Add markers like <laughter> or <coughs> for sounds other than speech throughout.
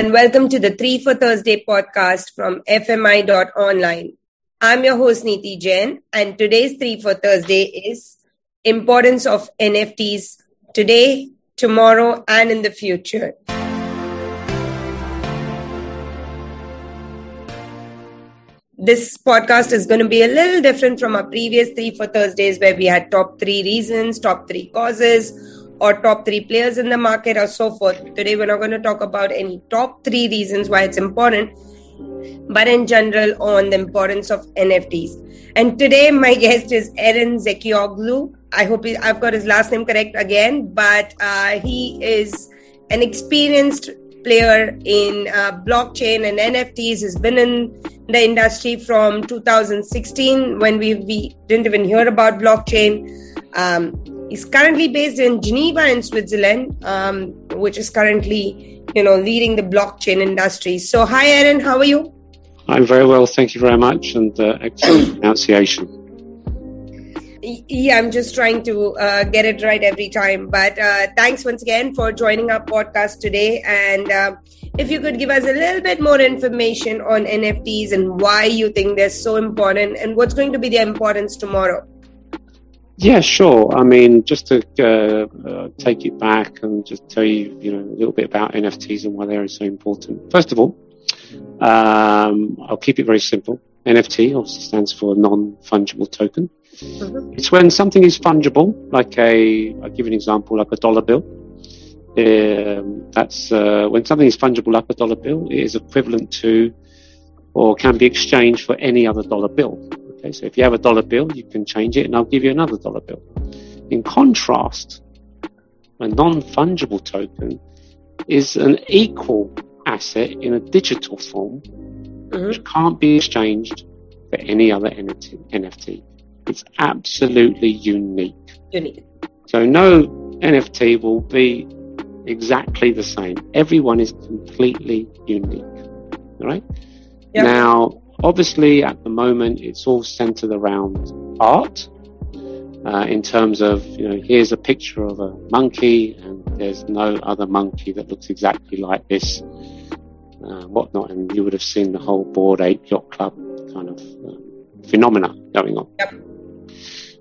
and welcome to the Three for Thursday podcast from FMI.online. I'm your host Neeti Jain, and today's Three for Thursday is importance of NFTs today, tomorrow, and in the future. This podcast is going to be a little different from our previous Three for Thursdays, where we had top three reasons, top three causes, or top three players in the market or so forth. Today, we're not going to talk about any top three reasons why it's important, but in general on the importance of NFTs. And today, my <laughs> guest is Eren Zekioglu. I hope he, I've got his last name correct again, but uh, he is an experienced player in uh, blockchain and NFTs. He's been in the industry from 2016 when we, we didn't even hear about blockchain. Um, He's currently based in Geneva in Switzerland, um, which is currently, you know, leading the blockchain industry. So, hi, Aaron, how are you? I'm very well, thank you very much, and uh, excellent <coughs> pronunciation. Yeah, I'm just trying to uh, get it right every time. But uh, thanks once again for joining our podcast today. And uh, if you could give us a little bit more information on NFTs and why you think they're so important and what's going to be their importance tomorrow. Yeah, sure. I mean, just to uh, uh, take it back and just tell you, you know, a little bit about NFTs and why they're so important. First of all, um, I'll keep it very simple. NFT obviously stands for non-fungible token. Mm-hmm. It's when something is fungible, like a, I'll give you an example, like a dollar bill. Um, that's uh, when something is fungible, like a dollar bill, it is equivalent to or can be exchanged for any other dollar bill. Okay, so if you have a dollar bill, you can change it and I'll give you another dollar bill. In contrast, a non-fungible token is an equal asset in a digital form mm-hmm. which can't be exchanged for any other NFT. It's absolutely unique. Unique. So no NFT will be exactly the same. Everyone is completely unique. All right? Yep. Now, Obviously, at the moment, it's all centered around art. Uh, in terms of, you know, here's a picture of a monkey, and there's no other monkey that looks exactly like this, uh, whatnot, and you would have seen the whole Bored Ape Yacht Club kind of um, phenomena going on. Yep.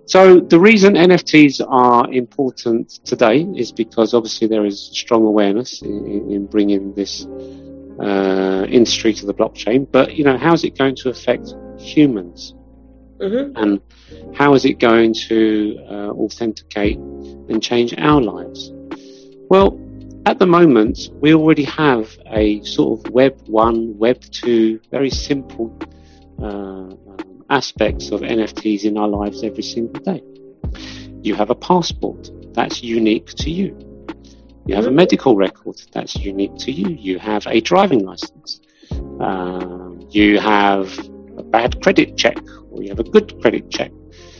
So the reason NFTs are important today is because obviously there is strong awareness in, in bringing this uh, industry to the blockchain, but you know, how is it going to affect humans? Mm-hmm. And how is it going to uh, authenticate and change our lives? Well, at the moment, we already have a sort of Web 1, Web 2, very simple uh, aspects of NFTs in our lives every single day. You have a passport that's unique to you. You have a medical record that's unique to you. You have a driving license. Um, you have a bad credit check, or you have a good credit check.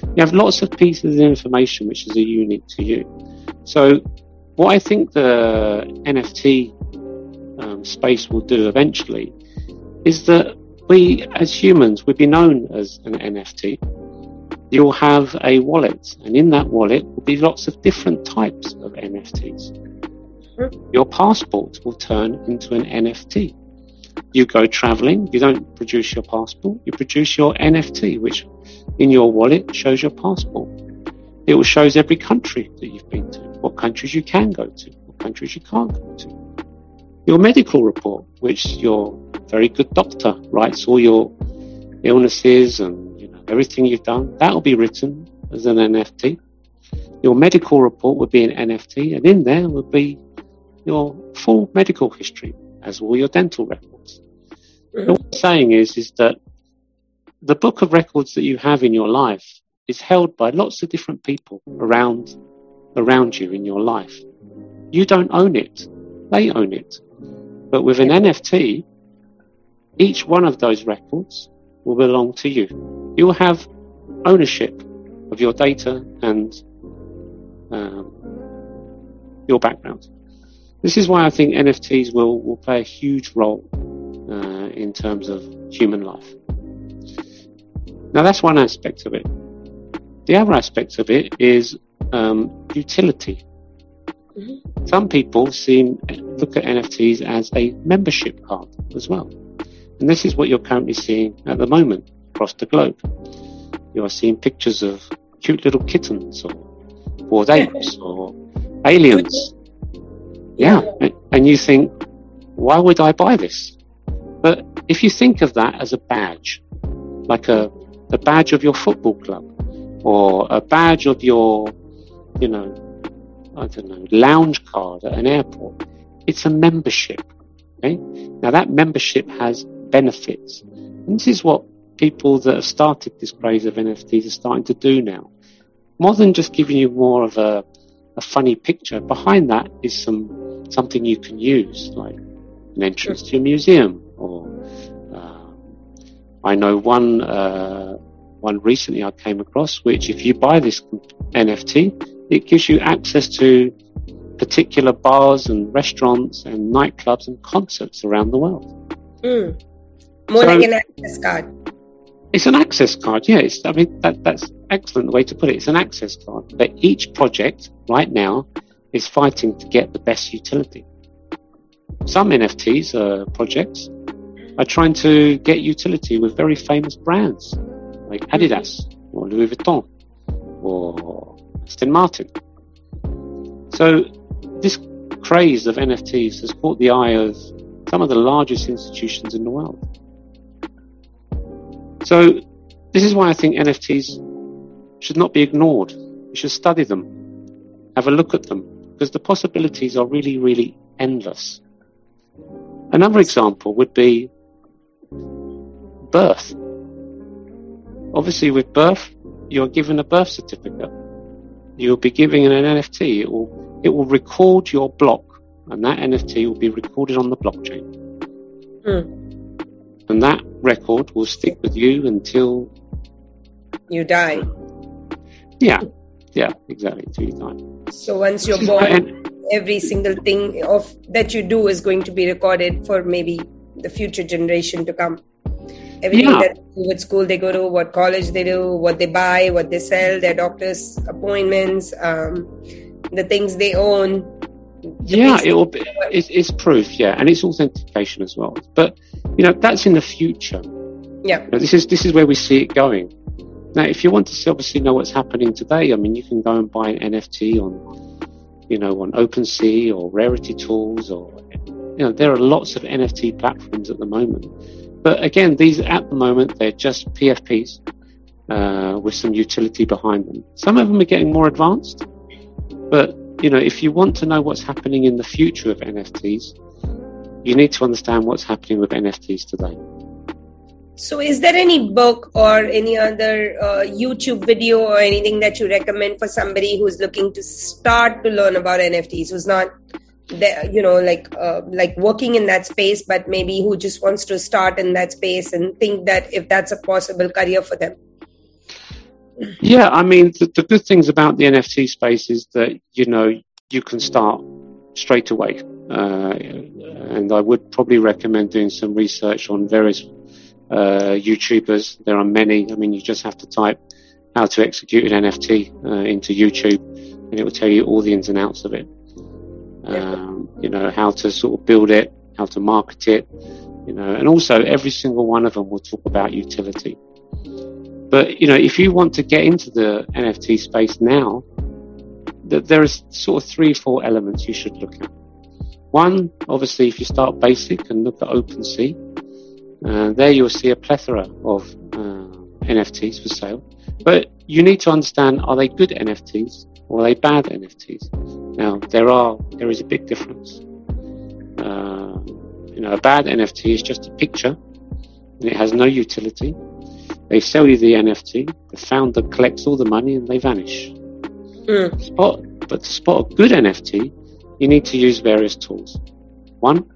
You have lots of pieces of information which is unique to you. So, what I think the NFT um, space will do eventually is that we, as humans, will be known as an NFT. You'll have a wallet, and in that wallet will be lots of different types of NFTs your passport will turn into an NFT. You go traveling, you don't produce your passport, you produce your NFT, which in your wallet shows your passport. It will shows every country that you've been to, what countries you can go to, what countries you can't go to. Your medical report, which your very good doctor writes all your illnesses and you know, everything you've done, that will be written as an NFT. Your medical report would be an NFT, and in there would be your full medical history, as all your dental records. Mm-hmm. What I'm saying is, is that the book of records that you have in your life is held by lots of different people around, around you in your life. You don't own it. They own it. But with an NFT, each one of those records will belong to you. You will have ownership of your data and um, your background. This is why I think NFTs will, will play a huge role uh, in terms of human life. Now, that's one aspect of it. The other aspect of it is um, utility. Mm-hmm. Some people seem look at NFTs as a membership card as well. And this is what you're currently seeing at the moment across the globe. You are seeing pictures of cute little kittens or bored apes or aliens. Yeah. And you think, why would I buy this? But if you think of that as a badge, like a, a badge of your football club or a badge of your, you know, I don't know, lounge card at an airport, it's a membership. Okay. Now that membership has benefits. And this is what people that have started this craze of NFTs are starting to do now. More than just giving you more of a, a funny picture, behind that is some something you can use, like an entrance to a museum or I know one uh, one recently I came across, which if you buy this NFT, it gives you access to particular bars and restaurants and nightclubs and concerts around the world. Mm. More so, like an access card. It's an access card, yeah. It's, I mean, that, that's excellent way to put it. It's an access card. But each project right now is fighting to get the best utility. Some NFTs are uh, projects are trying to get utility with very famous brands like Adidas or Louis Vuitton or Aston Martin. So this craze of NFTs has caught the eye of some of the largest institutions in the world. So this is why I think NFTs should not be ignored. You should study them, have a look at them, because the possibilities are really, really endless. Another example would be birth. Obviously, with birth, you're given a birth certificate. You'll be giving an NFT. It will, it will record your block, and that NFT will be recorded on the blockchain. Mm. And that record will stick with you until you die. Yeah, yeah, exactly. Until you die. So once you're born, every single thing of that you do is going to be recorded for maybe the future generation to come everything yeah. that what school they go to, what college they do, what they buy, what they sell, their doctor's appointments, um, the things they own. The yeah, it will be, it's, it's, proof, yeah, and it's authentication as well. But you know, that's in the future. Yeah, you know, this is this is where we see it going. Now, if you want to see, obviously know what's happening today, I mean, you can go and buy an NFT on, you know, on OpenSea or Rarity Tools, or you know, there are lots of NFT platforms at the moment but again, these at the moment, they're just PFPs uh, with some utility behind them. Some of them are getting more advanced, but you know, if you want to know what's happening in the future of NFTs, you need to understand what's happening with NFTs today. So, is there any book or any other uh, YouTube video or anything that you recommend for somebody who's looking to start to learn about NFTs, who's not there, you know like uh, like working in that space but maybe who just wants to start in that space and think that if that's a possible career for them? Yeah i mean the, the good things about the nft space is that you know you can start straight away. Uh, and i would probably recommend doing some research on various uh, youtubers there are many i mean you just have to type how to execute an nft uh, into youtube and it will tell you all the ins and outs of it um, you know, how to sort of build it, how to market it, you know, and also every single one of them will talk about utility. But, you know, if you want to get into the NFT space now, that there is sort of three, four elements you should look at. One, obviously, if you start basic and look at OpenSea, uh, there you'll see a plethora of uh, NFTs for sale. But you need to understand, are they good NFTs or are they bad NFTs? Now, there are there is a big difference. Uh, you know, a bad NFT is just a picture, and it has no utility. They sell you the NFT, the founder collects all the money, and they vanish. Mm. Spot, but to spot a good NFT, you need to use various tools. One,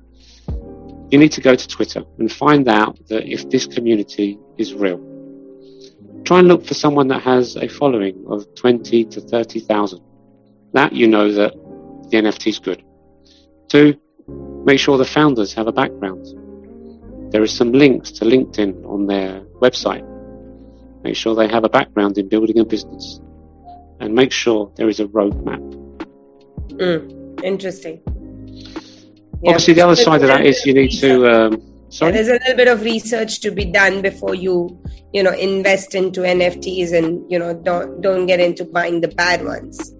you need to go to Twitter and find out that if this community is real. Try and look for someone that has a following of 20 to 30,000 that you know that the NFT is good. Two, make sure the founders have a background. There are some links to LinkedIn on their website. Make sure they have a background in building a business. And make sure there is a roadmap. Mm. Interesting. Yeah. Obviously, the other side of that is you need to. Um, sorry. Yeah, there's a little bit of research to be done before you, you know, invest into NFTs and you know don't don't get into buying the bad ones.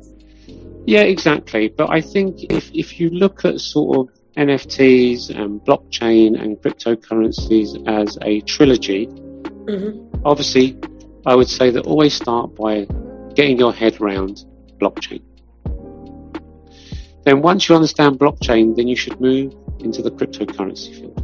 Yeah, exactly. But I think if if you look at sort of NFTs and blockchain and cryptocurrencies as a trilogy, mm-hmm. obviously, I would say that always start by getting your head around blockchain. Then once you understand blockchain, then you should move into the cryptocurrency field.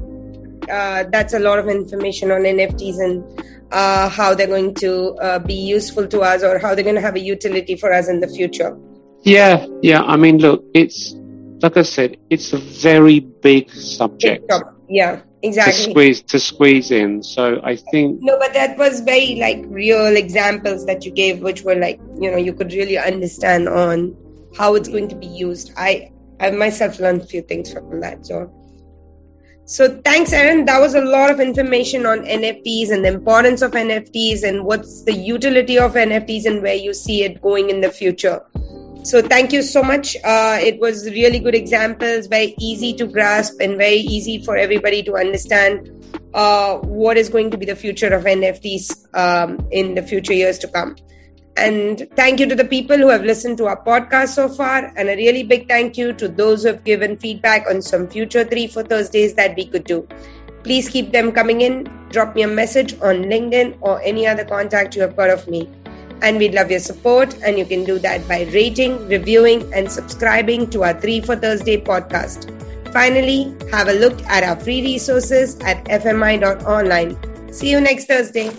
Uh, that's a lot of information on NFTs and uh, how they're going to uh, be useful to us or how they're going to have a utility for us in the future. Yeah, yeah. I mean, look, it's like I said, it's a very big subject. Yeah, exactly. To squeeze to squeeze in. So I think no, but that was very like real examples that you gave, which were like you know you could really understand on how it's going to be used. I I myself learned a few things from that. So. So thanks, Aaron. That was a lot of information on NFTs and the importance of NFTs and what's the utility of NFTs and where you see it going in the future. So thank you so much. Uh, it was really good examples, very easy to grasp and very easy for everybody to understand uh, what is going to be the future of NFTs um, in the future years to come. And thank you to the people who have listened to our podcast so far. And a really big thank you to those who have given feedback on some future three for Thursdays that we could do. Please keep them coming in. Drop me a message on LinkedIn or any other contact you have got of me. And we'd love your support. And you can do that by rating, reviewing, and subscribing to our Three for Thursday podcast. Finally, have a look at our free resources at fmi.online. See you next Thursday.